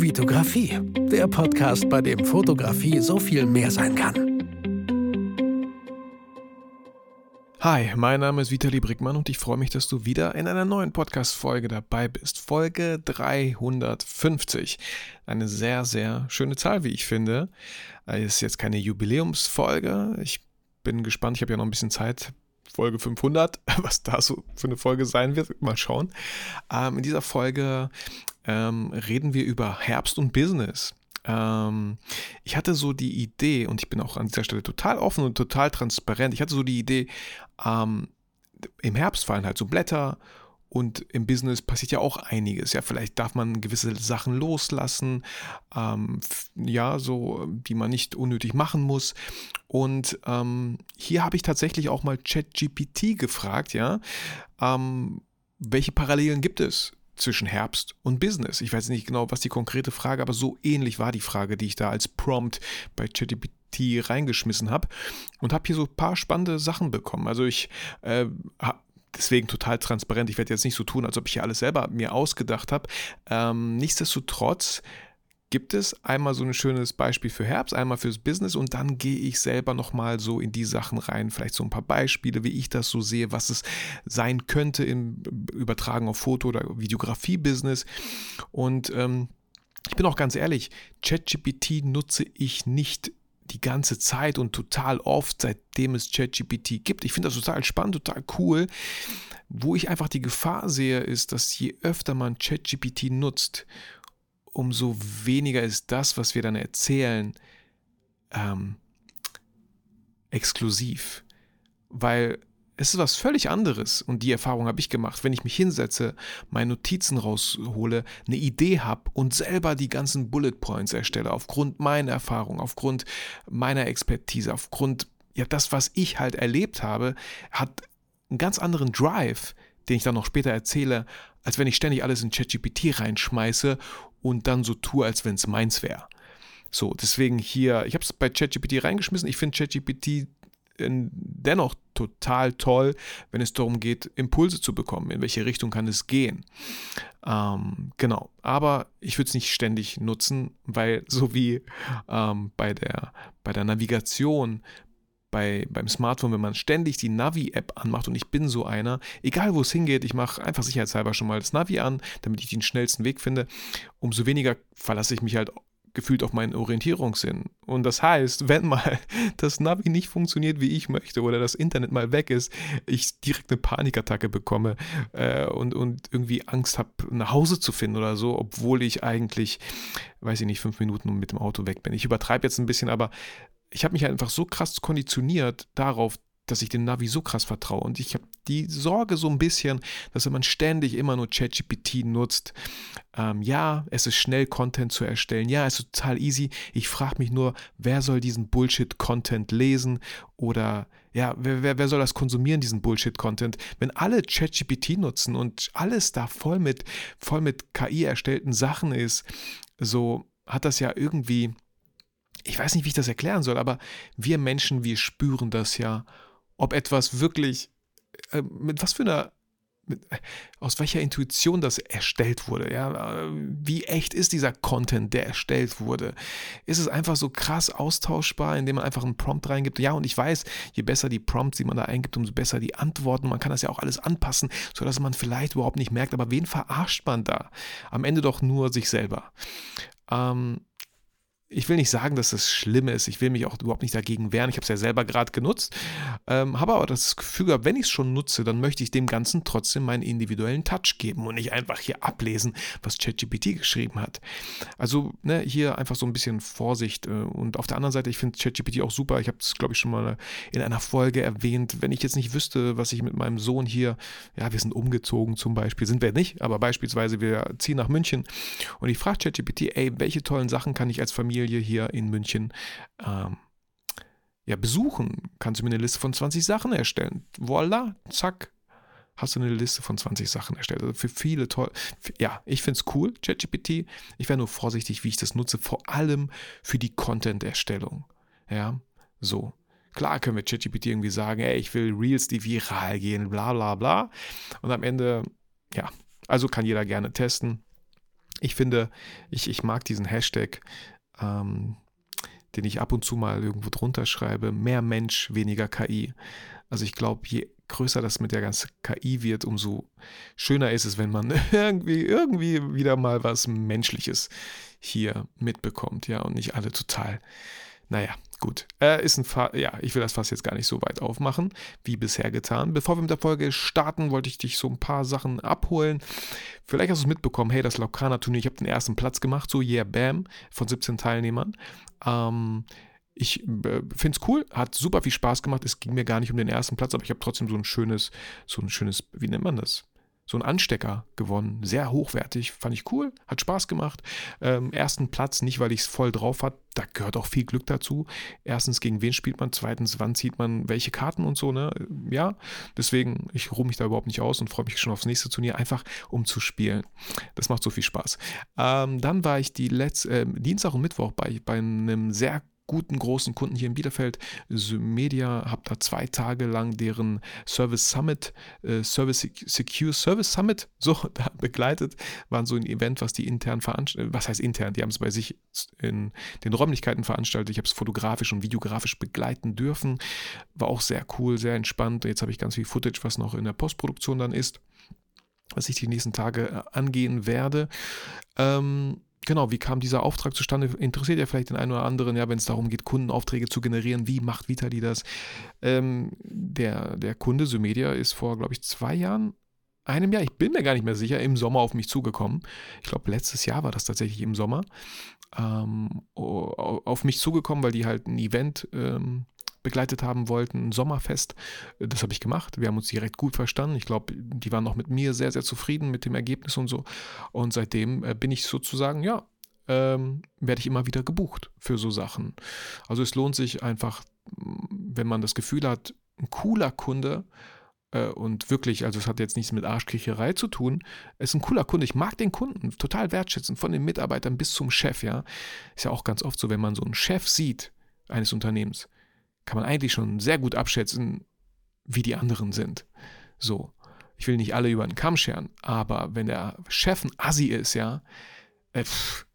Vitografie, der Podcast, bei dem Fotografie so viel mehr sein kann. Hi, mein Name ist Vitali Brickmann und ich freue mich, dass du wieder in einer neuen Podcast-Folge dabei bist. Folge 350. Eine sehr, sehr schöne Zahl, wie ich finde. Ist jetzt keine Jubiläumsfolge. Ich bin gespannt, ich habe ja noch ein bisschen Zeit Folge 500, was da so für eine Folge sein wird, mal schauen. Ähm, in dieser Folge ähm, reden wir über Herbst und Business. Ähm, ich hatte so die Idee, und ich bin auch an dieser Stelle total offen und total transparent, ich hatte so die Idee, ähm, im Herbst fallen halt so Blätter und im Business passiert ja auch einiges. Ja, vielleicht darf man gewisse Sachen loslassen, ähm, ja, so, die man nicht unnötig machen muss. Und ähm, hier habe ich tatsächlich auch mal ChatGPT gefragt, ja, ähm, welche Parallelen gibt es zwischen Herbst und Business? Ich weiß nicht genau, was die konkrete Frage, aber so ähnlich war die Frage, die ich da als Prompt bei ChatGPT reingeschmissen habe und habe hier so ein paar spannende Sachen bekommen. Also ich äh, habe deswegen total transparent. Ich werde jetzt nicht so tun, als ob ich hier alles selber mir ausgedacht habe. Ähm, nichtsdestotrotz gibt es einmal so ein schönes Beispiel für Herbst, einmal fürs Business und dann gehe ich selber nochmal so in die Sachen rein, vielleicht so ein paar Beispiele, wie ich das so sehe, was es sein könnte im Übertragen auf Foto- oder Videografie-Business und ähm, ich bin auch ganz ehrlich, ChatGPT nutze ich nicht die ganze Zeit und total oft, seitdem es ChatGPT gibt. Ich finde das total spannend, total cool. Wo ich einfach die Gefahr sehe, ist, dass je öfter man ChatGPT nutzt, umso weniger ist das, was wir dann erzählen, ähm, exklusiv. Weil es ist was völlig anderes und die Erfahrung habe ich gemacht, wenn ich mich hinsetze, meine Notizen raushole, eine Idee habe und selber die ganzen Bullet Points erstelle, aufgrund meiner Erfahrung, aufgrund meiner Expertise, aufgrund, ja, das, was ich halt erlebt habe, hat einen ganz anderen Drive, den ich dann noch später erzähle, als wenn ich ständig alles in ChatGPT reinschmeiße und dann so tue, als wenn es meins wäre. So, deswegen hier, ich habe es bei ChatGPT reingeschmissen. Ich finde ChatGPT dennoch total toll, wenn es darum geht, Impulse zu bekommen. In welche Richtung kann es gehen? Ähm, genau. Aber ich würde es nicht ständig nutzen, weil so wie ähm, bei, der, bei der Navigation, bei, beim Smartphone, wenn man ständig die Navi-App anmacht und ich bin so einer, egal wo es hingeht, ich mache einfach sicherheitshalber schon mal das Navi an, damit ich den schnellsten Weg finde, umso weniger verlasse ich mich halt gefühlt auf meinen Orientierungssinn. Und das heißt, wenn mal das Navi nicht funktioniert, wie ich möchte, oder das Internet mal weg ist, ich direkt eine Panikattacke bekomme äh, und, und irgendwie Angst habe, nach Hause zu finden oder so, obwohl ich eigentlich, weiß ich nicht, fünf Minuten mit dem Auto weg bin. Ich übertreibe jetzt ein bisschen, aber ich habe mich einfach so krass konditioniert darauf, dass ich dem Navi so krass vertraue. Und ich habe die Sorge so ein bisschen, dass wenn man ständig immer nur ChatGPT nutzt, ähm, ja, es ist schnell, Content zu erstellen. Ja, es ist total easy. Ich frage mich nur, wer soll diesen Bullshit-Content lesen oder ja, wer, wer, wer soll das konsumieren, diesen Bullshit-Content? Wenn alle ChatGPT nutzen und alles da voll mit, voll mit KI erstellten Sachen ist, so hat das ja irgendwie ich weiß nicht, wie ich das erklären soll, aber wir Menschen, wir spüren das ja ob etwas wirklich, äh, mit was für einer, mit, aus welcher Intuition das erstellt wurde. Ja? Wie echt ist dieser Content, der erstellt wurde? Ist es einfach so krass austauschbar, indem man einfach einen Prompt reingibt? Ja, und ich weiß, je besser die Prompts, die man da eingibt, umso besser die Antworten. Man kann das ja auch alles anpassen, sodass man vielleicht überhaupt nicht merkt, aber wen verarscht man da? Am Ende doch nur sich selber. Ähm, ich will nicht sagen, dass das schlimm ist. Ich will mich auch überhaupt nicht dagegen wehren. Ich habe es ja selber gerade genutzt. Ähm, habe aber das Gefühl gehabt, wenn ich es schon nutze, dann möchte ich dem Ganzen trotzdem meinen individuellen Touch geben und nicht einfach hier ablesen, was ChatGPT geschrieben hat. Also ne, hier einfach so ein bisschen Vorsicht. Äh, und auf der anderen Seite, ich finde ChatGPT auch super. Ich habe es, glaube ich, schon mal in einer Folge erwähnt. Wenn ich jetzt nicht wüsste, was ich mit meinem Sohn hier, ja, wir sind umgezogen zum Beispiel, sind wir nicht, aber beispielsweise wir ziehen nach München und ich frage ChatGPT, ey, welche tollen Sachen kann ich als Familie Familie hier in München ähm, ja, besuchen. Kannst du mir eine Liste von 20 Sachen erstellen. Voila, zack, hast du eine Liste von 20 Sachen erstellt. Also für viele toll. Ja, ich finde es cool, ChatGPT. Ich wäre nur vorsichtig, wie ich das nutze, vor allem für die Content-Erstellung. Ja, so. Klar können wir ChatGPT irgendwie sagen, ey, ich will Reels, die viral gehen, bla bla bla. Und am Ende, ja, also kann jeder gerne testen. ich finde, ich, ich mag diesen Hashtag, ähm, den ich ab und zu mal irgendwo drunter schreibe, mehr Mensch, weniger KI. Also ich glaube, je größer das mit der ganzen KI wird, umso schöner ist es, wenn man irgendwie, irgendwie wieder mal was Menschliches hier mitbekommt, ja, und nicht alle total naja, gut. Äh, ist ein Fa ja, ich will das Fass jetzt gar nicht so weit aufmachen, wie bisher getan. Bevor wir mit der Folge starten, wollte ich dich so ein paar Sachen abholen. Vielleicht hast du es mitbekommen, hey, das Laukana-Turnier, ich habe den ersten Platz gemacht, so yeah, bam, von 17 Teilnehmern. Ähm, ich äh, finde es cool, hat super viel Spaß gemacht. Es ging mir gar nicht um den ersten Platz, aber ich habe trotzdem so ein schönes, so ein schönes, wie nennt man das? So einen Anstecker gewonnen. Sehr hochwertig, fand ich cool, hat Spaß gemacht. Ähm, ersten Platz, nicht weil ich es voll drauf hat, da gehört auch viel Glück dazu. Erstens, gegen wen spielt man? Zweitens, wann zieht man welche Karten und so, ne? Ja, deswegen, ich ruhe mich da überhaupt nicht aus und freue mich schon aufs nächste Turnier, einfach um zu spielen. Das macht so viel Spaß. Ähm, dann war ich die letzte, äh, Dienstag und Mittwoch bei, bei einem sehr guten großen Kunden hier in Bielefeld, Media, habe da zwei Tage lang deren Service Summit, äh, Service Secure Service Summit, so da begleitet, waren so ein Event, was die intern veranstaltet, was heißt intern, die haben es bei sich in den Räumlichkeiten veranstaltet, ich habe es fotografisch und videografisch begleiten dürfen, war auch sehr cool, sehr entspannt, jetzt habe ich ganz viel Footage, was noch in der Postproduktion dann ist was ich die nächsten Tage äh, angehen werde. Ähm, genau, wie kam dieser Auftrag zustande? Interessiert ja vielleicht den einen oder anderen, ja, wenn es darum geht, Kundenaufträge zu generieren. Wie macht Vitali das? Ähm, der, der Kunde Symedia ist vor, glaube ich, zwei Jahren, einem Jahr, ich bin mir gar nicht mehr sicher, im Sommer auf mich zugekommen. Ich glaube, letztes Jahr war das tatsächlich im Sommer. Ähm, auf mich zugekommen, weil die halt ein Event ähm, begleitet haben wollten, ein Sommerfest. Das habe ich gemacht. Wir haben uns direkt gut verstanden. Ich glaube, die waren noch mit mir sehr, sehr zufrieden mit dem Ergebnis und so. Und seitdem äh, bin ich sozusagen, ja, ähm, werde ich immer wieder gebucht für so Sachen. Also es lohnt sich einfach, wenn man das Gefühl hat, ein cooler Kunde, äh, und wirklich, also es hat jetzt nichts mit Arschkriecherei zu tun. Es ist ein cooler Kunde. Ich mag den Kunden total wertschätzen, von den Mitarbeitern bis zum Chef, ja. Ist ja auch ganz oft so, wenn man so einen Chef sieht eines Unternehmens, kann man eigentlich schon sehr gut abschätzen, wie die anderen sind. So. Ich will nicht alle über den Kamm scheren, aber wenn der Chef ein Assi ist, ja, äh, pff,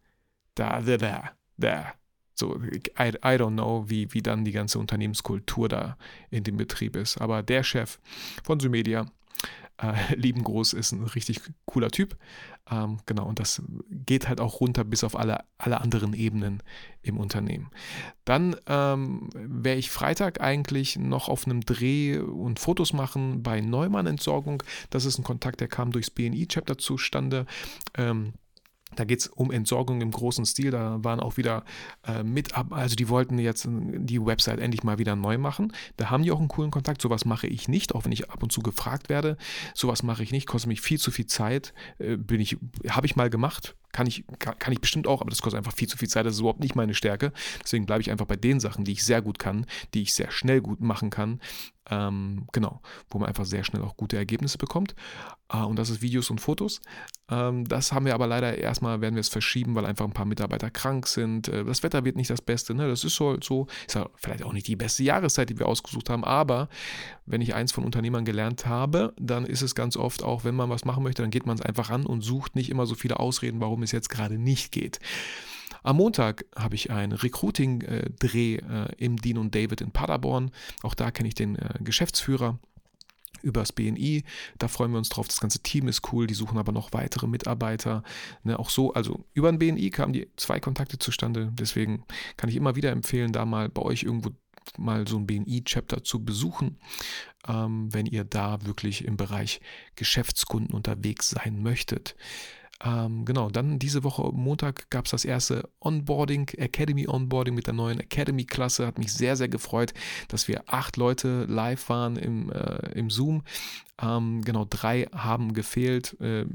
da, da, da, da. So, I, I don't know, wie, wie dann die ganze Unternehmenskultur da in dem Betrieb ist. Aber der Chef von Symedia, äh, lieben Groß ist ein richtig cooler Typ. Ähm, genau, und das geht halt auch runter bis auf alle, alle anderen Ebenen im Unternehmen. Dann ähm, wäre ich Freitag eigentlich noch auf einem Dreh und Fotos machen bei Neumann Entsorgung. Das ist ein Kontakt, der kam durchs BNI-Chapter zustande. Ähm, da geht es um Entsorgung im großen Stil. Da waren auch wieder äh, mit, also die wollten jetzt die Website endlich mal wieder neu machen. Da haben die auch einen coolen Kontakt. Sowas mache ich nicht, auch wenn ich ab und zu gefragt werde. Sowas mache ich nicht, kostet mich viel zu viel Zeit. Äh, bin ich, habe ich mal gemacht, kann ich, kann, ich bestimmt auch, aber das kostet einfach viel zu viel Zeit. Das ist überhaupt nicht meine Stärke. Deswegen bleibe ich einfach bei den Sachen, die ich sehr gut kann, die ich sehr schnell gut machen kann. Ähm, genau, wo man einfach sehr schnell auch gute Ergebnisse bekommt. Äh, und das ist Videos und Fotos. Ähm, das haben wir aber leider erstmal, werden wir es verschieben, weil einfach ein paar Mitarbeiter krank sind. Äh, das Wetter wird nicht das Beste. Ne? Das ist so, so, ist ja vielleicht auch nicht die beste Jahreszeit, die wir ausgesucht haben. Aber wenn ich eins von Unternehmern gelernt habe, dann ist es ganz oft auch, wenn man was machen möchte, dann geht man es einfach an und sucht nicht immer so viele Ausreden, warum es jetzt gerade nicht geht. Am Montag habe ich einen Recruiting-Dreh äh, im Dean und David in Paderborn. Auch da kenne ich den äh, Geschäftsführer übers BNI. Da freuen wir uns drauf. Das ganze Team ist cool. Die suchen aber noch weitere Mitarbeiter. Ne, auch so, also über den BNI kamen die zwei Kontakte zustande. Deswegen kann ich immer wieder empfehlen, da mal bei euch irgendwo mal so ein BNI-Chapter zu besuchen, ähm, wenn ihr da wirklich im Bereich Geschäftskunden unterwegs sein möchtet. Ähm, genau, dann diese Woche Montag gab es das erste Onboarding, Academy Onboarding mit der neuen Academy-Klasse. Hat mich sehr, sehr gefreut, dass wir acht Leute live waren im, äh, im Zoom. Ähm, genau, drei haben gefehlt. Äh,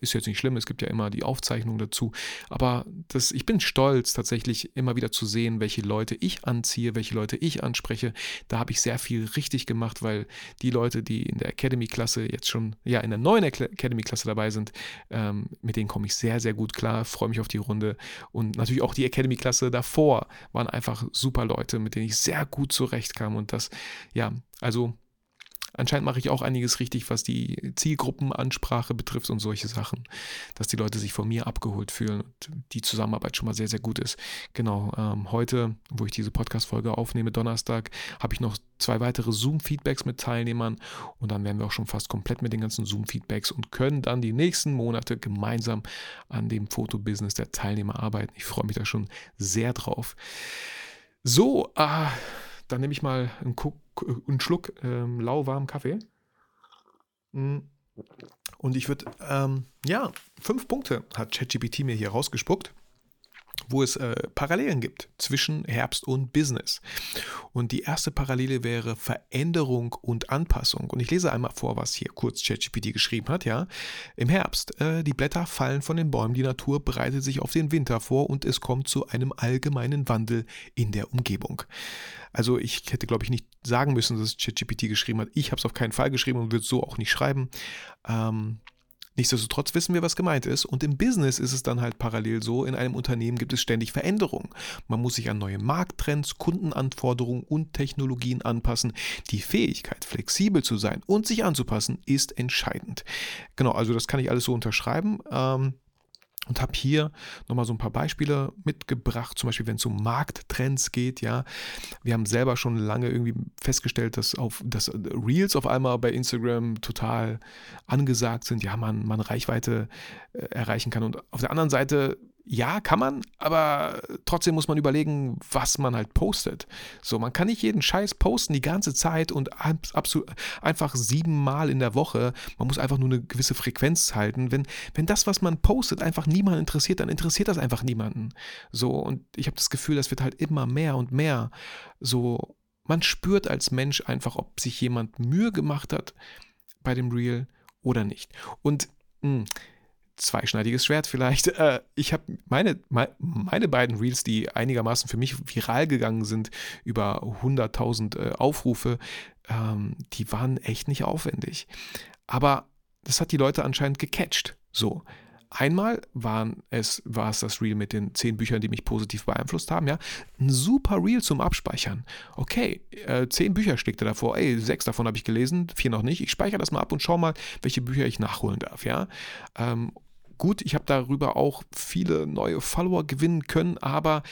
ist jetzt nicht schlimm, es gibt ja immer die Aufzeichnung dazu. Aber das, ich bin stolz, tatsächlich immer wieder zu sehen, welche Leute ich anziehe, welche Leute ich anspreche. Da habe ich sehr viel richtig gemacht, weil die Leute, die in der Academy-Klasse jetzt schon, ja, in der neuen Academy-Klasse dabei sind, ähm, mit denen komme ich sehr, sehr gut klar, freue mich auf die Runde. Und natürlich auch die Academy-Klasse davor waren einfach super Leute, mit denen ich sehr gut zurechtkam. Und das, ja, also anscheinend mache ich auch einiges richtig, was die Zielgruppenansprache betrifft und solche Sachen, dass die Leute sich von mir abgeholt fühlen und die Zusammenarbeit schon mal sehr, sehr gut ist. Genau, ähm, heute, wo ich diese Podcast-Folge aufnehme, Donnerstag, habe ich noch zwei weitere Zoom-Feedbacks mit Teilnehmern und dann wären wir auch schon fast komplett mit den ganzen Zoom-Feedbacks und können dann die nächsten Monate gemeinsam an dem Fotobusiness der Teilnehmer arbeiten. Ich freue mich da schon sehr drauf. So, äh, dann nehme ich mal einen, einen Schluck ähm, lauwarmen Kaffee. Mm. Und ich würde, ähm, ja, fünf Punkte hat ChatGPT mir hier rausgespuckt wo es äh, Parallelen gibt zwischen Herbst und Business. Und die erste Parallele wäre Veränderung und Anpassung. Und ich lese einmal vor, was hier kurz ChatGPT geschrieben hat. Ja, im Herbst äh, die Blätter fallen von den Bäumen, die Natur bereitet sich auf den Winter vor und es kommt zu einem allgemeinen Wandel in der Umgebung. Also ich hätte, glaube ich, nicht sagen müssen, dass ChatGPT geschrieben hat. Ich habe es auf keinen Fall geschrieben und würde es so auch nicht schreiben. Ähm, Nichtsdestotrotz wissen wir, was gemeint ist. Und im Business ist es dann halt parallel so, in einem Unternehmen gibt es ständig Veränderungen. Man muss sich an neue Markttrends, Kundenanforderungen und Technologien anpassen. Die Fähigkeit, flexibel zu sein und sich anzupassen, ist entscheidend. Genau, also das kann ich alles so unterschreiben. Ähm, und habe hier nochmal so ein paar Beispiele mitgebracht, zum Beispiel wenn es um Markttrends geht, ja. Wir haben selber schon lange irgendwie festgestellt, dass auf dass Reels auf einmal bei Instagram total angesagt sind, ja, man, man Reichweite äh, erreichen kann. Und auf der anderen Seite ja, kann man, aber trotzdem muss man überlegen, was man halt postet. So, man kann nicht jeden Scheiß posten die ganze Zeit und einfach siebenmal in der Woche. Man muss einfach nur eine gewisse Frequenz halten. Wenn, wenn das, was man postet, einfach niemanden interessiert, dann interessiert das einfach niemanden. So, und ich habe das Gefühl, das wird halt immer mehr und mehr. So, man spürt als Mensch einfach, ob sich jemand Mühe gemacht hat bei dem Reel oder nicht. Und mh, hm, zweischneidiges Schwert vielleicht. Äh, ich habe meine, meine beiden Reels, die einigermaßen für mich viral gegangen sind, über 100.000 äh, Aufrufe, ähm, die waren echt nicht aufwendig. Aber das hat die Leute anscheinend gecatcht. So. Einmal waren es, war es das Reel mit den zehn Büchern, die mich positiv beeinflusst haben, ja. Ein super Reel zum Abspeichern. Okay, äh, zehn Bücher schlägt er davor, ey, sechs davon habe ich gelesen, vier noch nicht. Ich speichere das mal ab und schaue mal, welche Bücher ich nachholen darf, ja. Ähm, Gut, ich habe darüber auch viele neue Follower gewinnen können, aber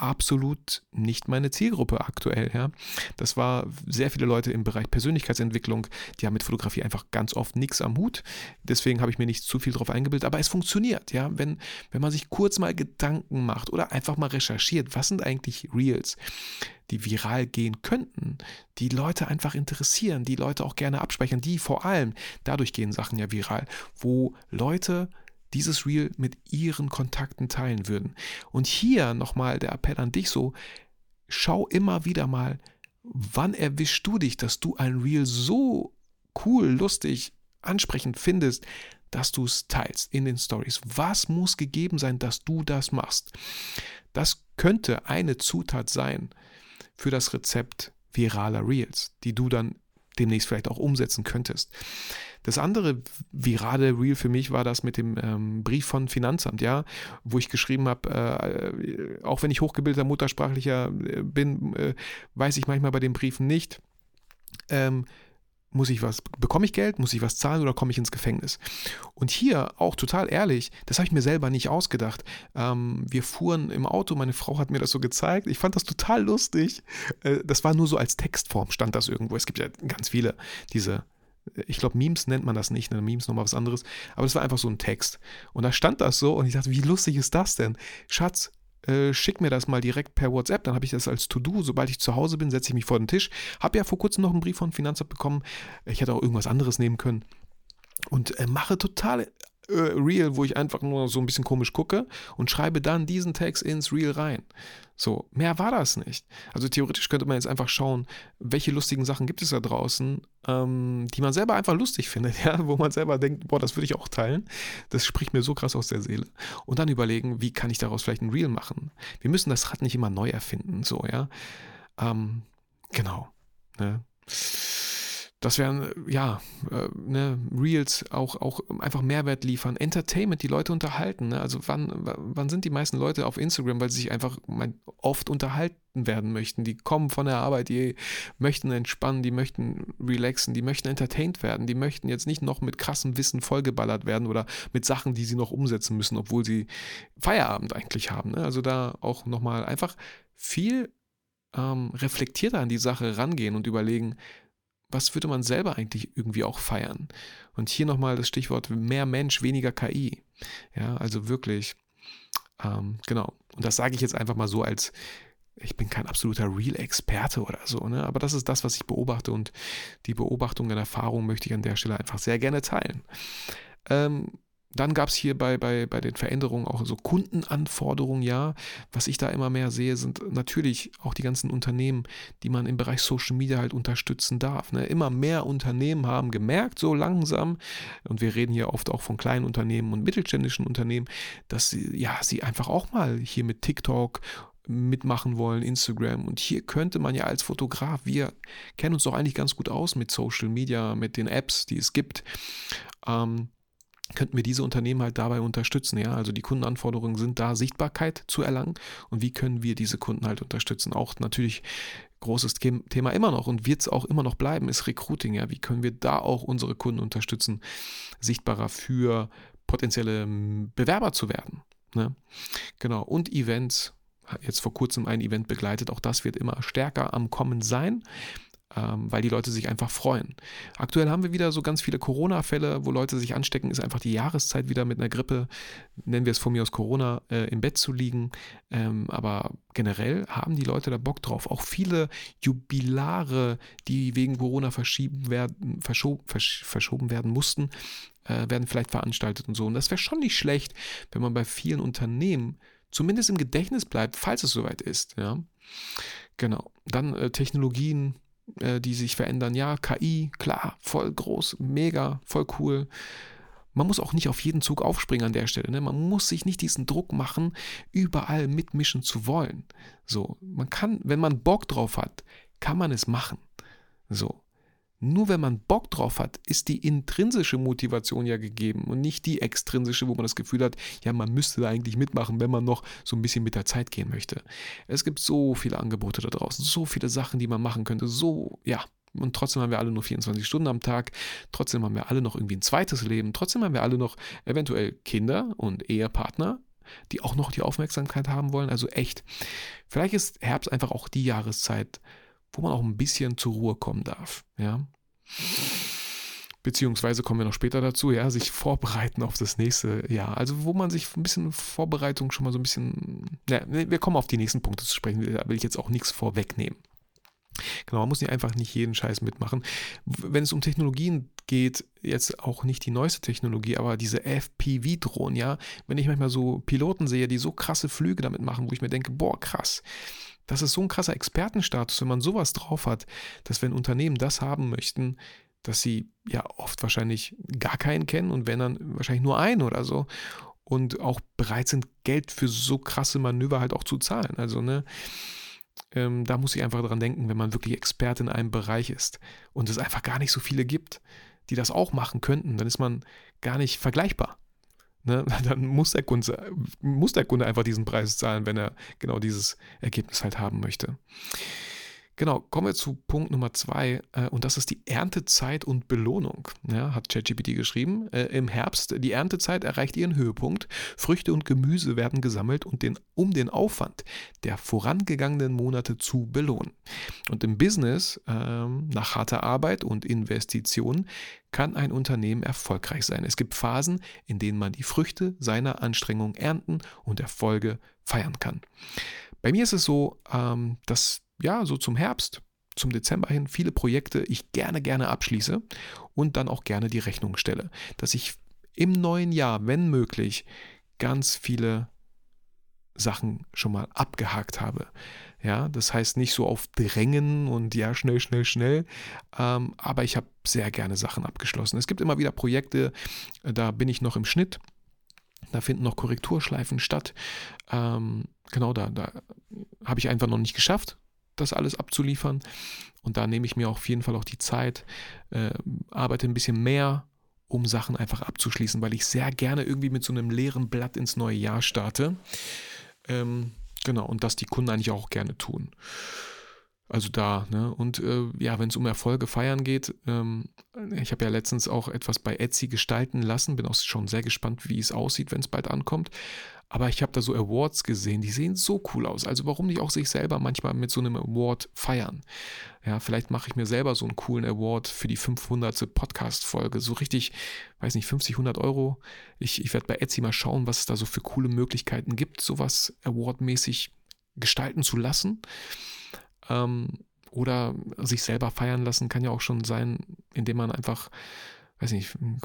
absolut nicht meine Zielgruppe aktuell. Ja. Das war sehr viele Leute im Bereich Persönlichkeitsentwicklung, die haben mit Fotografie einfach ganz oft nichts am Hut. Deswegen habe ich mir nicht zu viel drauf eingebildet, aber es funktioniert. Ja. Wenn, wenn man sich kurz mal Gedanken macht oder einfach mal recherchiert, was sind eigentlich Reels, die viral gehen könnten, die Leute einfach interessieren, die Leute auch gerne abspeichern, die vor allem, dadurch gehen Sachen ja viral, wo Leute dieses Reel mit ihren Kontakten teilen würden. Und hier nochmal der Appell an dich so, schau immer wieder mal, wann erwischst du dich, dass du ein Reel so cool, lustig, ansprechend findest, dass du es teilst in den Stories. Was muss gegeben sein, dass du das machst? Das könnte eine Zutat sein für das Rezept viraler Reels, die du dann demnächst vielleicht auch umsetzen könntest. Das andere virale Reel für mich war das mit dem ähm, Brief von Finanzamt, ja, wo ich geschrieben habe, äh, auch wenn ich hochgebildeter Muttersprachlicher äh, bin, äh, weiß ich manchmal bei den Briefen nicht, ähm, muss ich was, bekomme ich Geld, muss ich was zahlen oder komme ich ins Gefängnis? Und hier auch total ehrlich, das habe ich mir selber nicht ausgedacht. Ähm, wir fuhren im Auto, meine Frau hat mir das so gezeigt. Ich fand das total lustig. Äh, das war nur so als Textform, stand das irgendwo. Es gibt ja ganz viele diese ich glaube, Memes nennt man das nicht, ne? Memes nochmal was anderes, aber es war einfach so ein Text. Und da stand das so und ich dachte, wie lustig ist das denn? Schatz, äh, schick mir das mal direkt per WhatsApp, dann habe ich das als To-Do. Sobald ich zu Hause bin, setze ich mich vor den Tisch. Habe ja vor kurzem noch einen Brief von Finanzamt bekommen. Ich hätte auch irgendwas anderes nehmen können. Und äh, mache total Reel, wo ich einfach nur so ein bisschen komisch gucke und schreibe dann diesen Text ins Reel rein. So, mehr war das nicht. Also theoretisch könnte man jetzt einfach schauen, welche lustigen Sachen gibt es da draußen, ähm, die man selber einfach lustig findet, ja, wo man selber denkt, boah, das würde ich auch teilen. Das spricht mir so krass aus der Seele. Und dann überlegen, wie kann ich daraus vielleicht ein Reel machen. Wir müssen das Rad nicht immer neu erfinden, so, ja. Ähm, genau. Ne? Das wären, ja, äh, ne, Reels auch, auch einfach Mehrwert liefern. Entertainment, die Leute unterhalten. Ne? Also wann, wann sind die meisten Leute auf Instagram, weil sie sich einfach oft unterhalten werden möchten? Die kommen von der Arbeit, die möchten entspannen, die möchten relaxen, die möchten entertained werden, die möchten jetzt nicht noch mit krassem Wissen vollgeballert werden oder mit Sachen, die sie noch umsetzen müssen, obwohl sie Feierabend eigentlich haben. Ne? Also da auch nochmal einfach viel ähm, reflektierter an die Sache rangehen und überlegen, was würde man selber eigentlich irgendwie auch feiern? Und hier nochmal das Stichwort mehr Mensch, weniger KI. Ja, also wirklich, ähm, genau. Und das sage ich jetzt einfach mal so als, ich bin kein absoluter Real-Experte oder so, ne? aber das ist das, was ich beobachte und die Beobachtung und Erfahrung möchte ich an der Stelle einfach sehr gerne teilen. Ähm, dann gab es hier bei, bei, bei den Veränderungen auch so Kundenanforderungen, ja. Was ich da immer mehr sehe, sind natürlich auch die ganzen Unternehmen, die man im Bereich Social Media halt unterstützen darf. Ne? Immer mehr Unternehmen haben gemerkt, so langsam, und wir reden hier oft auch von kleinen Unternehmen und mittelständischen Unternehmen, dass sie, ja, sie einfach auch mal hier mit TikTok mitmachen wollen, Instagram. Und hier könnte man ja als Fotograf, wir kennen uns doch eigentlich ganz gut aus mit Social Media, mit den Apps, die es gibt. Ähm, könnten wir diese Unternehmen halt dabei unterstützen. Ja, also die Kundenanforderungen sind da, Sichtbarkeit zu erlangen und wie können wir diese Kunden halt unterstützen. Auch natürlich großes Thema immer noch und wird es auch immer noch bleiben, ist Recruiting. Ja, wie können wir da auch unsere Kunden unterstützen, sichtbarer für potenzielle hm, Bewerber zu werden. Ne? Genau. Und Events, jetzt vor kurzem ein Event begleitet, auch das wird immer stärker am Kommen sein ähm, weil die Leute sich einfach freuen. Aktuell haben wir wieder so ganz viele Corona-Fälle, wo Leute sich anstecken, ist einfach die Jahreszeit wieder mit einer Grippe, nennen wir es von mir aus Corona, äh, im Bett zu liegen. Ähm, aber generell haben die Leute da Bock drauf. Auch viele Jubilare, die wegen Corona verschieben werden, verschob, versch verschoben werden mussten, äh, werden vielleicht veranstaltet und so. Und das wäre schon nicht schlecht, wenn man bei vielen Unternehmen zumindest im Gedächtnis bleibt, falls es soweit ist. Ja. Genau. Dann äh, Technologien, äh, die sich verändern. Ja, KI, klar, voll groß, mega, voll cool. Man muss auch nicht auf jeden Zug aufspringen an der Stelle. Ne? Man muss sich nicht diesen Druck machen, überall mitmischen zu wollen. So, man kann, wenn man Bock drauf hat, kann man es machen. So. Nur wenn man Bock drauf hat, ist die intrinsische Motivation ja gegeben und nicht die extrinsische, wo man das Gefühl hat, ja, man müsste da eigentlich mitmachen, wenn man noch so ein bisschen mit der Zeit gehen möchte. Es gibt so viele Angebote da draußen, so viele Sachen, die man machen könnte, so, ja. Und trotzdem haben wir alle nur 24 Stunden am Tag, trotzdem haben wir alle noch irgendwie ein zweites Leben, trotzdem haben wir alle noch eventuell Kinder und Ehepartner, die auch noch die Aufmerksamkeit haben wollen. Also echt, vielleicht ist Herbst einfach auch die Jahreszeit, wo man auch ein bisschen zur Ruhe kommen darf. Ja. Beziehungsweise kommen wir noch später dazu, ja, sich vorbereiten auf das nächste Jahr. Also, wo man sich ein bisschen Vorbereitung schon mal so ein bisschen. Ja, wir kommen auf die nächsten Punkte zu sprechen, da will ich jetzt auch nichts vorwegnehmen. Genau, man muss nicht einfach nicht jeden Scheiß mitmachen. Wenn es um Technologien geht, jetzt auch nicht die neueste Technologie, aber diese FPV-Drohnen, ja, wenn ich manchmal so Piloten sehe, die so krasse Flüge damit machen, wo ich mir denke, boah, krass, das ist so ein krasser Expertenstatus, wenn man sowas drauf hat, dass wenn Unternehmen das haben möchten, dass sie ja oft wahrscheinlich gar keinen kennen und wenn dann wahrscheinlich nur einen oder so und auch bereit sind, Geld für so krasse Manöver halt auch zu zahlen. Also, ne, ähm, da muss ich einfach dran denken, wenn man wirklich Experte in einem Bereich ist und es einfach gar nicht so viele gibt, die das auch machen könnten, dann ist man gar nicht vergleichbar. Ne? Dann muss der, Kunde, muss der Kunde einfach diesen Preis zahlen, wenn er genau dieses Ergebnis halt haben möchte. Genau, kommen wir zu Punkt Nummer zwei äh, und das ist die Erntezeit und Belohnung. Ja, hat ChatGPT geschrieben. Äh, Im Herbst, die Erntezeit erreicht ihren Höhepunkt. Früchte und Gemüse werden gesammelt, und den, um den Aufwand der vorangegangenen Monate zu belohnen. Und im Business, ähm, nach harter Arbeit und Investitionen, kann ein Unternehmen erfolgreich sein. Es gibt Phasen, in denen man die Früchte seiner Anstrengungen ernten und Erfolge feiern kann. Bei mir ist es so, ähm, dass ja, so zum Herbst, zum Dezember hin viele Projekte ich gerne, gerne abschließe und dann auch gerne die Rechnung stelle. Dass ich im neuen Jahr, wenn möglich, ganz viele Sachen schon mal abgehakt habe. Ja, das heißt nicht so auf Drängen und ja, schnell, schnell, schnell, ähm, aber ich habe sehr gerne Sachen abgeschlossen. Es gibt immer wieder Projekte, da bin ich noch im Schnitt, da finden noch Korrekturschleifen statt. Ähm, genau, da, da habe ich einfach noch nicht geschafft das alles abzuliefern. Und da nehme ich mir auf jeden Fall auch die Zeit, äh, arbeite ein bisschen mehr, um Sachen einfach abzuschließen, weil ich sehr gerne irgendwie mit so einem leeren Blatt ins neue Jahr starte. Ähm, genau, und das die Kunden eigentlich auch gerne tun. Also da, ne? Und äh, ja, wenn es um Erfolge feiern geht, ähm, ich habe ja letztens auch etwas bei Etsy gestalten lassen, bin auch schon sehr gespannt, wie es aussieht, wenn es bald ankommt. Aber ich habe da so Awards gesehen, die sehen so cool aus. Also warum nicht auch sich selber manchmal mit so einem Award feiern? Ja, vielleicht mache ich mir selber so einen coolen Award für die 500. Podcast-Folge. So richtig, weiß nicht, 50, 100 Euro. Ich, ich werde bei Etsy mal schauen, was es da so für coole Möglichkeiten gibt, sowas awardmäßig gestalten zu lassen. Ähm, oder sich selber feiern lassen kann ja auch schon sein, indem man einfach, weiß nicht, einen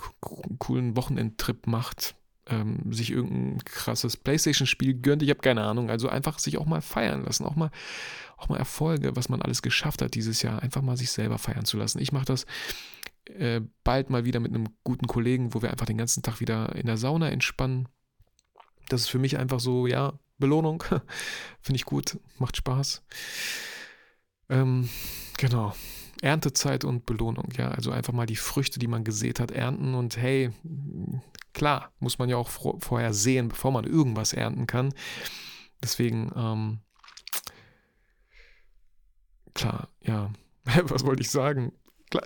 coolen Wochenendtrip macht, ähm, sich irgendein krasses Playstation-Spiel gönnt. Ich habe keine Ahnung. Also einfach sich auch mal feiern lassen, auch mal, auch mal Erfolge, was man alles geschafft hat dieses Jahr, einfach mal sich selber feiern zu lassen. Ich mache das äh, bald mal wieder mit einem guten Kollegen, wo wir einfach den ganzen Tag wieder in der Sauna entspannen. Das ist für mich einfach so, ja, Belohnung. Finde ich gut, macht Spaß. Ähm, genau. Erntezeit und Belohnung, ja. Also einfach mal die Früchte, die man gesät hat, ernten und hey, klar, muss man ja auch vorher sehen, bevor man irgendwas ernten kann. Deswegen, ähm, klar, ja. Was wollte ich sagen?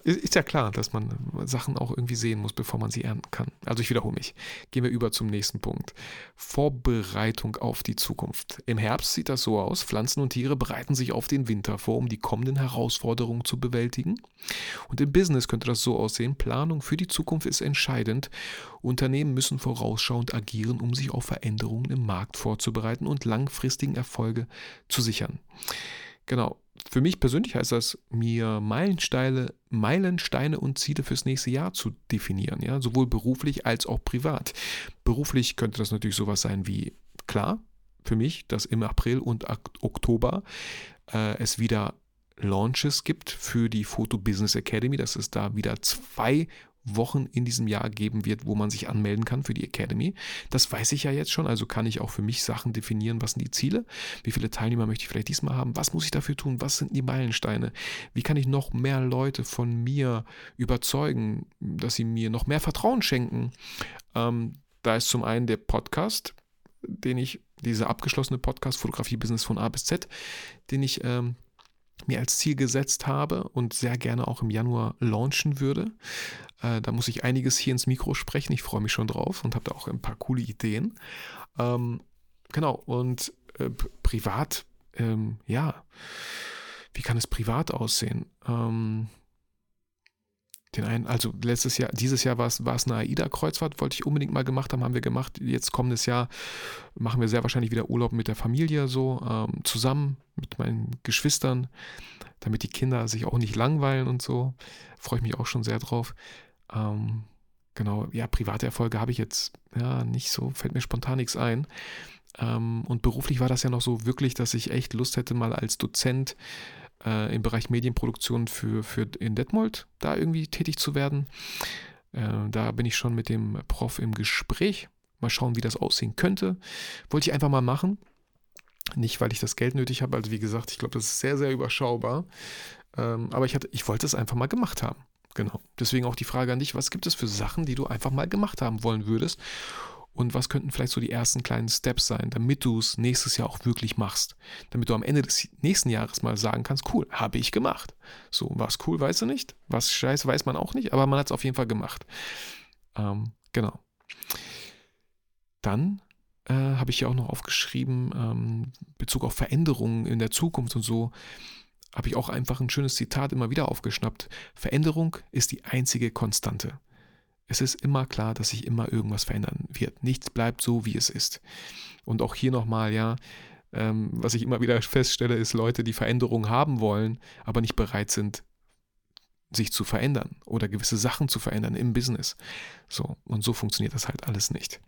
Ist ja klar, dass man Sachen auch irgendwie sehen muss, bevor man sie ernten kann. Also ich wiederhole mich. Gehen wir über zum nächsten Punkt. Vorbereitung auf die Zukunft. Im Herbst sieht das so aus, Pflanzen und Tiere bereiten sich auf den Winter vor, um die kommenden Herausforderungen zu bewältigen. Und im Business könnte das so aussehen, Planung für die Zukunft ist entscheidend. Unternehmen müssen vorausschauend agieren, um sich auf Veränderungen im Markt vorzubereiten und langfristigen Erfolge zu sichern. Genau, für mich persönlich heißt das, mir Meilensteine, Meilensteine und Ziele fürs nächste Jahr zu definieren, ja, sowohl beruflich als auch privat. Beruflich könnte das natürlich sowas sein wie, klar, für mich, dass im April und Oktober äh, es wieder Launches gibt für die Photo Business Academy, dass es da wieder zwei Wochen in diesem Jahr geben wird, wo man sich anmelden kann für die Academy. Das weiß ich ja jetzt schon, also kann ich auch für mich Sachen definieren, was sind die Ziele, wie viele Teilnehmer möchte ich vielleicht diesmal haben, was muss ich dafür tun, was sind die Meilensteine, wie kann ich noch mehr Leute von mir überzeugen, dass sie mir noch mehr Vertrauen schenken. Ähm, da ist zum einen der Podcast, den ich, dieser abgeschlossene Podcast Fotografie Business von A bis Z, den ich ähm, mir als Ziel gesetzt habe und sehr gerne auch im Januar launchen würde. Äh, da muss ich einiges hier ins Mikro sprechen. Ich freue mich schon drauf und habe da auch ein paar coole Ideen. Ähm, genau, und äh, privat, ähm, ja, wie kann es privat aussehen? Ähm, den einen, also letztes Jahr, dieses Jahr war es, war es eine AIDA-Kreuzfahrt, wollte ich unbedingt mal gemacht haben, haben wir gemacht. Jetzt kommendes Jahr machen wir sehr wahrscheinlich wieder Urlaub mit der Familie so, ähm, zusammen mit meinen Geschwistern, damit die Kinder sich auch nicht langweilen und so. Freue ich mich auch schon sehr drauf. Ähm, genau, ja, private Erfolge habe ich jetzt ja nicht so, fällt mir spontan nichts ein. Ähm, und beruflich war das ja noch so wirklich, dass ich echt Lust hätte, mal als Dozent äh, im Bereich Medienproduktion für, für in Detmold da irgendwie tätig zu werden. Äh, da bin ich schon mit dem Prof im Gespräch. Mal schauen, wie das aussehen könnte. Wollte ich einfach mal machen. Nicht, weil ich das Geld nötig habe. Also wie gesagt, ich glaube, das ist sehr, sehr überschaubar. Ähm, aber ich, hatte, ich wollte es einfach mal gemacht haben. Genau. Deswegen auch die Frage an dich, was gibt es für Sachen, die du einfach mal gemacht haben wollen würdest? Und was könnten vielleicht so die ersten kleinen Steps sein, damit du es nächstes Jahr auch wirklich machst? Damit du am Ende des nächsten Jahres mal sagen kannst, cool, habe ich gemacht. So, was cool, weißt du nicht. Was scheiße, weiß man auch nicht, aber man hat es auf jeden Fall gemacht. Ähm, genau. Dann äh, habe ich ja auch noch aufgeschrieben, ähm, Bezug auf Veränderungen in der Zukunft und so, habe ich auch einfach ein schönes Zitat immer wieder aufgeschnappt. Veränderung ist die einzige Konstante. Es ist immer klar, dass sich immer irgendwas verändern wird. Nichts bleibt so, wie es ist. Und auch hier nochmal, ja, ähm, was ich immer wieder feststelle, ist Leute, die Veränderungen haben wollen, aber nicht bereit sind, sich zu verändern oder gewisse Sachen zu verändern im Business. So, und so funktioniert das halt alles nicht.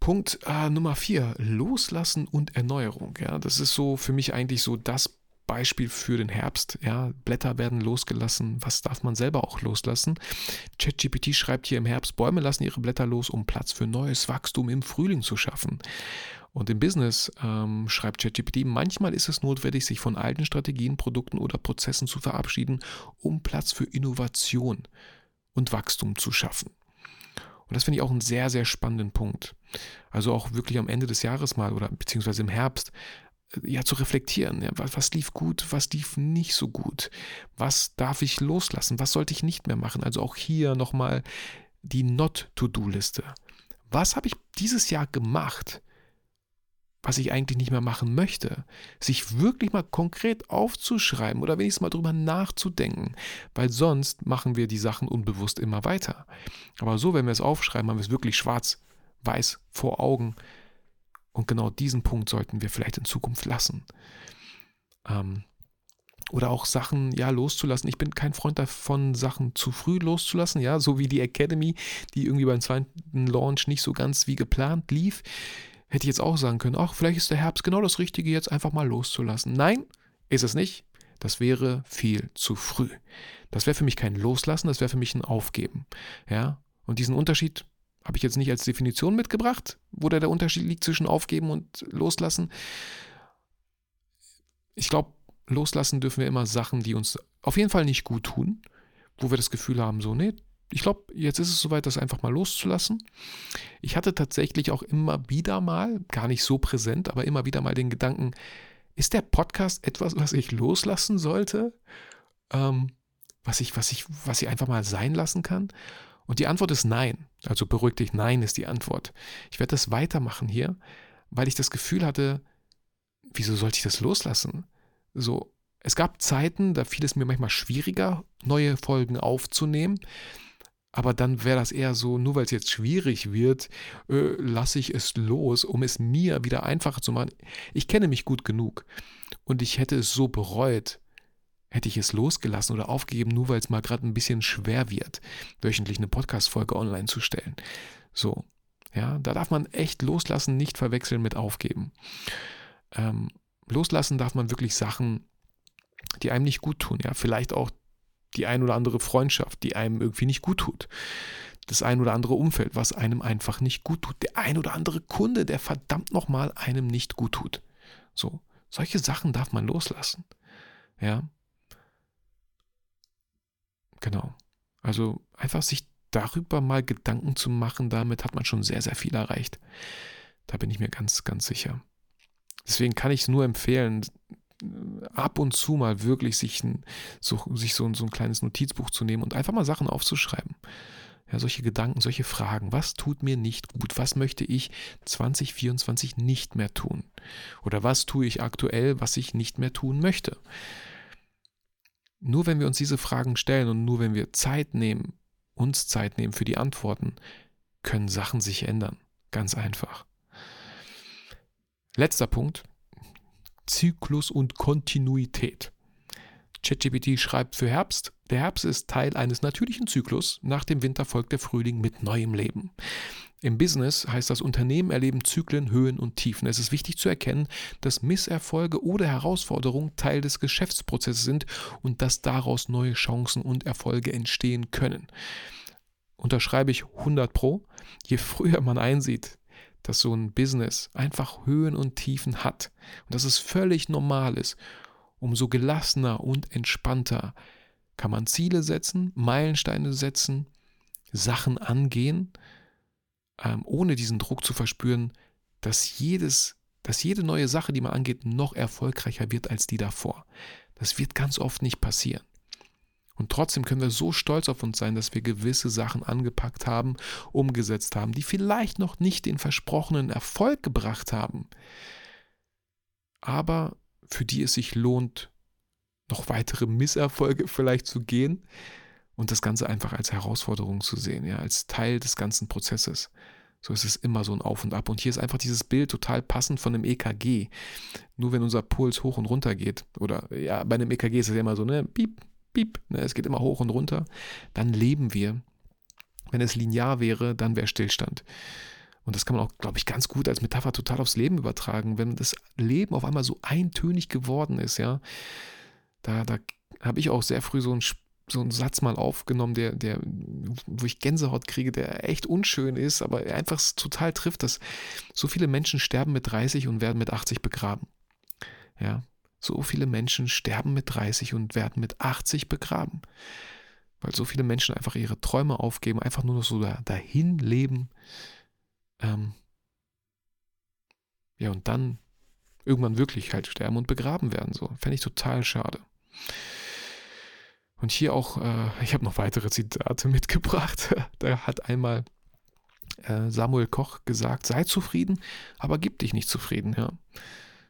Punkt äh, Nummer vier, Loslassen und Erneuerung. Ja, das ist so für mich eigentlich so das Beispiel für den Herbst. Ja, Blätter werden losgelassen. Was darf man selber auch loslassen? ChatGPT schreibt hier im Herbst, Bäume lassen ihre Blätter los, um Platz für neues Wachstum im Frühling zu schaffen. Und im Business ähm, schreibt ChatGPT, manchmal ist es notwendig, sich von alten Strategien, Produkten oder Prozessen zu verabschieden, um Platz für Innovation und Wachstum zu schaffen. Und das finde ich auch einen sehr, sehr spannenden Punkt. Also auch wirklich am Ende des Jahres mal oder beziehungsweise im Herbst ja zu reflektieren. Ja, was, lief gut, was lief nicht so gut? Was darf ich loslassen? Was sollte ich nicht mehr machen? Also auch hier nochmal die Not-To-Do-Liste. Was habe ich dieses Jahr gemacht, was ich eigentlich nicht mehr machen möchte, sich wirklich mal konkret aufzuschreiben oder wenigstens mal drüber nachzudenken, weil sonst machen wir die Sachen unbewusst immer weiter. Aber so, wenn wir es aufschreiben, haben wir es wirklich schwarz, weiß vor Augen. Und genau diesen Punkt sollten wir vielleicht in Zukunft lassen. Ähm, oder auch Sachen ja loszulassen. Ich bin kein Freund davon, Sachen zu früh loszulassen, ja, so wie die Academy, die irgendwie beim zweiten Launch nicht so ganz wie geplant lief hätte ich jetzt auch sagen können, ach, vielleicht ist der Herbst genau das Richtige, jetzt einfach mal loszulassen. Nein, ist es nicht. Das wäre viel zu früh. Das wäre für mich kein Loslassen, das wäre für mich ein Aufgeben. Ja, und diesen Unterschied habe ich jetzt nicht als Definition mitgebracht, wo da der Unterschied liegt zwischen Aufgeben und Loslassen. Ich glaube, loslassen dürfen wir immer Sachen, die uns auf jeden Fall nicht gut tun, wo wir das Gefühl haben, so, nee, ich glaube, jetzt ist es soweit, das einfach mal loszulassen. Ich hatte tatsächlich auch immer wieder mal, gar nicht so präsent, aber immer wieder mal den Gedanken, ist der Podcast etwas, was ich loslassen sollte? Ähm, was, ich, was, ich, was ich einfach mal sein lassen kann? Und die Antwort ist nein. Also beruhig dich, nein ist die Antwort. Ich werde das weitermachen hier, weil ich das Gefühl hatte, wieso sollte ich das loslassen? So, es gab Zeiten, da fiel es mir manchmal schwieriger, neue Folgen aufzunehmen. Aber dann wäre das eher so, nur weil es jetzt schwierig wird, äh, lasse ich es los, um es mir wieder einfacher zu machen. Ich kenne mich gut genug und ich hätte es so bereut, hätte ich es losgelassen oder aufgegeben, nur weil es mal gerade ein bisschen schwer wird, wöchentlich eine Podcast-Folge online zu stellen. So, ja, da darf man echt loslassen, nicht verwechseln mit aufgeben. Ähm, loslassen darf man wirklich Sachen, die einem nicht gut tun, ja, vielleicht auch die ein oder andere Freundschaft, die einem irgendwie nicht gut tut. Das ein oder andere Umfeld, was einem einfach nicht gut tut. Der ein oder andere Kunde, der verdammt nochmal einem nicht gut tut. So, solche Sachen darf man loslassen. Ja. Genau. Also einfach sich darüber mal Gedanken zu machen, damit hat man schon sehr, sehr viel erreicht. Da bin ich mir ganz, ganz sicher. Deswegen kann ich es nur empfehlen, ab und zu mal wirklich sich, ein, so, sich so, so ein kleines Notizbuch zu nehmen und einfach mal Sachen aufzuschreiben. Ja, solche Gedanken, solche Fragen. Was tut mir nicht gut? Was möchte ich 2024 nicht mehr tun? Oder was tue ich aktuell, was ich nicht mehr tun möchte? Nur wenn wir uns diese Fragen stellen und nur wenn wir Zeit nehmen, uns Zeit nehmen für die Antworten, können Sachen sich ändern. Ganz einfach. Letzter Punkt, Zyklus und Kontinuität. ChatGPT schreibt für Herbst, der Herbst ist Teil eines natürlichen Zyklus, nach dem Winter folgt der Frühling mit neuem Leben. Im Business heißt das Unternehmen erleben Zyklen, Höhen und Tiefen. Es ist wichtig zu erkennen, dass Misserfolge oder Herausforderungen Teil des Geschäftsprozesses sind und dass daraus neue Chancen und Erfolge entstehen können. Unterschreibe ich 100 Pro. Je früher man einsieht, dass so ein Business einfach Höhen und Tiefen hat und dass es völlig normal ist, umso gelassener und entspannter kann man Ziele setzen, Meilensteine setzen, Sachen angehen, ähm, ohne diesen Druck zu verspüren, dass jedes, dass jede neue Sache, die man angeht, noch erfolgreicher wird als die davor. Das wird ganz oft nicht passieren. Und trotzdem können wir so stolz auf uns sein, dass wir gewisse Sachen angepackt haben, umgesetzt haben, die vielleicht noch nicht den versprochenen Erfolg gebracht haben, aber für die es sich lohnt, noch weitere Misserfolge vielleicht zu gehen und das Ganze einfach als Herausforderung zu sehen, ja, als Teil des ganzen Prozesses. So ist es immer so ein Auf und Ab. Und hier ist einfach dieses Bild total passend von einem EKG. Nur wenn unser Puls hoch und runter geht, oder ja, bei einem EKG ist es ja immer so, ne, piep, piep, ne, es geht immer hoch und runter, dann leben wir. Wenn es linear wäre, dann wäre Stillstand. Und das kann man auch, glaube ich, ganz gut als Metapher total aufs Leben übertragen. Wenn das Leben auf einmal so eintönig geworden ist, ja, da, da habe ich auch sehr früh so ein so einen Satz mal aufgenommen, der, der, wo ich Gänsehaut kriege, der echt unschön ist, aber einfach total trifft, dass so viele Menschen sterben mit 30 und werden mit 80 begraben. Ja, so viele Menschen sterben mit 30 und werden mit 80 begraben. Weil so viele Menschen einfach ihre Träume aufgeben, einfach nur noch so dahin leben. Ähm ja, und dann irgendwann wirklich halt sterben und begraben werden. So. Fände ich total schade. Und hier auch, äh, ich habe noch weitere Zitate mitgebracht. da hat einmal äh, Samuel Koch gesagt, sei zufrieden, aber gib dich nicht zufrieden. Ja.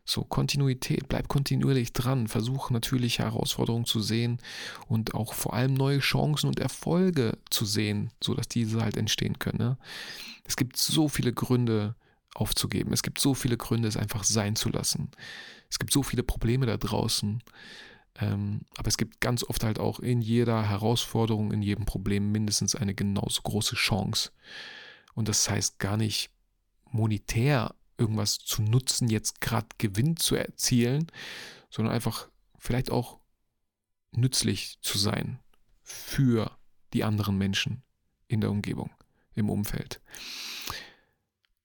So, Kontinuität, bleib kontinuierlich dran, versuch natürlich Herausforderungen zu sehen und auch vor allem neue Chancen und Erfolge zu sehen, sodass diese halt entstehen können. Ne? Es gibt so viele Gründe aufzugeben. Es gibt so viele Gründe, es einfach sein zu lassen. Es gibt so viele Probleme da draußen. Ähm, aber es gibt ganz oft halt auch in jeder Herausforderung, in jedem Problem mindestens eine genauso große Chance. Und das heißt gar nicht monetär irgendwas zu nutzen, jetzt gerade Gewinn zu erzielen, sondern einfach vielleicht auch nützlich zu sein für die anderen Menschen in der Umgebung, im Umfeld.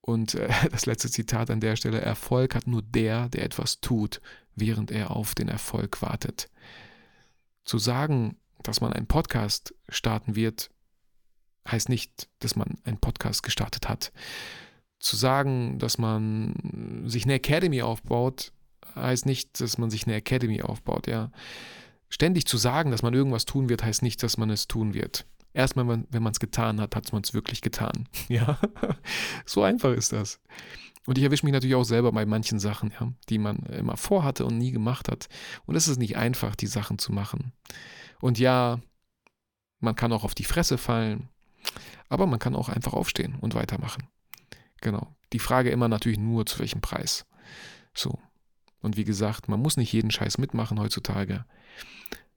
Und äh, das letzte Zitat an der Stelle, Erfolg hat nur der, der etwas tut, während er auf den Erfolg wartet. Zu sagen, dass man einen Podcast starten wird, heißt nicht, dass man einen Podcast gestartet hat zu sagen, dass man sich eine Academy aufbaut, heißt nicht, dass man sich eine Academy aufbaut, ja. Ständig zu sagen, dass man irgendwas tun wird, heißt nicht, dass man es tun wird. Erst wenn man es getan hat, hat man es wirklich getan. Ja, so einfach ist das. Und ich erwische mich natürlich auch selber bei manchen Sachen, ja, die man immer vorhatte und nie gemacht hat. Und es ist nicht einfach, die Sachen zu machen. Und ja, man kann auch auf die Fresse fallen, aber man kann auch einfach aufstehen und weitermachen. Genau. Die Frage immer natürlich nur, zu welchem Preis. So. Und wie gesagt, man muss nicht jeden Scheiß mitmachen heutzutage.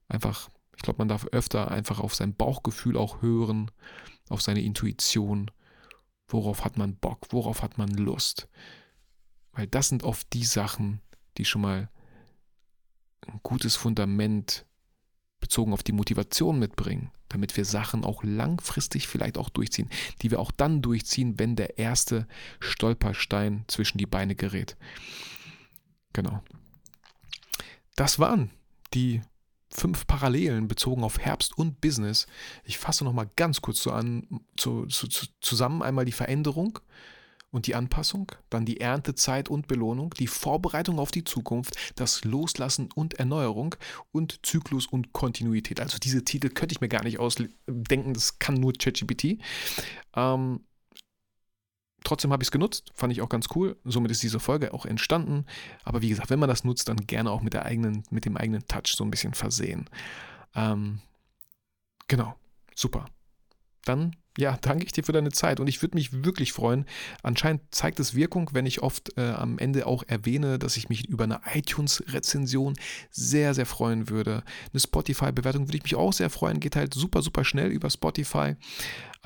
Einfach, ich glaube, man darf öfter einfach auf sein Bauchgefühl auch hören, auf seine Intuition. Worauf hat man Bock? Worauf hat man Lust? Weil das sind oft die Sachen, die schon mal ein gutes Fundament bezogen auf die Motivation mitbringen, damit wir Sachen auch langfristig vielleicht auch durchziehen, die wir auch dann durchziehen, wenn der erste Stolperstein zwischen die Beine gerät. Genau. Das waren die fünf Parallelen bezogen auf Herbst und Business. Ich fasse noch mal ganz kurz so an, zu, zu, zusammen einmal die Veränderung, und die Anpassung, dann die Erntezeit und Belohnung, die Vorbereitung auf die Zukunft, das Loslassen und Erneuerung und Zyklus und Kontinuität. Also diese Titel könnte ich mir gar nicht ausdenken, das kann nur ChatGPT. Ähm, trotzdem habe ich es genutzt, fand ich auch ganz cool. Somit ist diese Folge auch entstanden. Aber wie gesagt, wenn man das nutzt, dann gerne auch mit, der eigenen, mit dem eigenen Touch so ein bisschen versehen. Ähm, genau, super. Dann ja, danke ich dir für deine Zeit und ich würde mich wirklich freuen. Anscheinend zeigt es Wirkung, wenn ich oft äh, am Ende auch erwähne, dass ich mich über eine iTunes-Rezension sehr, sehr freuen würde. Eine Spotify-Bewertung würde ich mich auch sehr freuen. Geht halt super, super schnell über Spotify.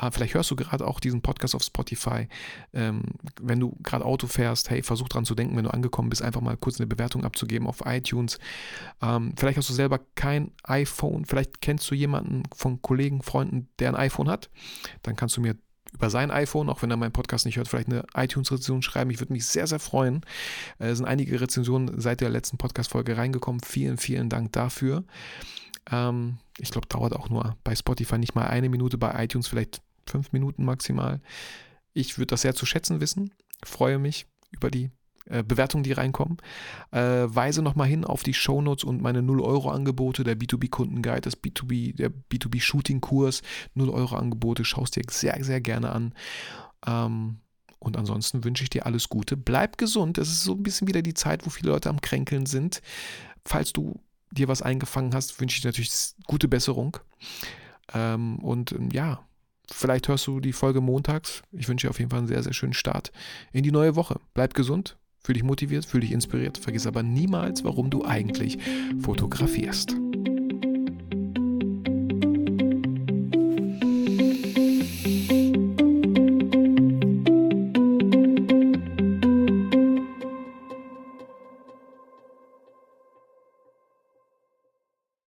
Äh, vielleicht hörst du gerade auch diesen Podcast auf Spotify. Ähm, wenn du gerade Auto fährst, hey, versuch dran zu denken, wenn du angekommen bist, einfach mal kurz eine Bewertung abzugeben auf iTunes. Ähm, vielleicht hast du selber kein iPhone. Vielleicht kennst du jemanden von Kollegen, Freunden, der ein iPhone hat dann kannst du mir über sein iPhone, auch wenn er meinen Podcast nicht hört, vielleicht eine iTunes-Rezension schreiben. Ich würde mich sehr, sehr freuen. Es sind einige Rezensionen seit der letzten Podcast-Folge reingekommen. Vielen, vielen Dank dafür. Ähm, ich glaube, dauert auch nur bei Spotify nicht mal eine Minute, bei iTunes vielleicht fünf Minuten maximal. Ich würde das sehr zu schätzen wissen. Freue mich über die äh, Bewertungen, die reinkommen. Äh, weise nochmal hin auf die Shownotes und meine 0-Euro-Angebote, der B2B-Kundenguide, das B2B, der B2B-Shooting-Kurs, 0-Euro-Angebote, schaust dir sehr, sehr gerne an. Ähm, und ansonsten wünsche ich dir alles Gute. Bleib gesund. Es ist so ein bisschen wieder die Zeit, wo viele Leute am Kränkeln sind. Falls du dir was eingefangen hast, wünsche ich dir natürlich gute Besserung. Ähm, und ähm, ja, vielleicht hörst du die Folge montags. Ich wünsche dir auf jeden Fall einen sehr, sehr schönen Start in die neue Woche. Bleib gesund Fühl dich motiviert, fühl dich inspiriert, vergiss aber niemals, warum du eigentlich fotografierst.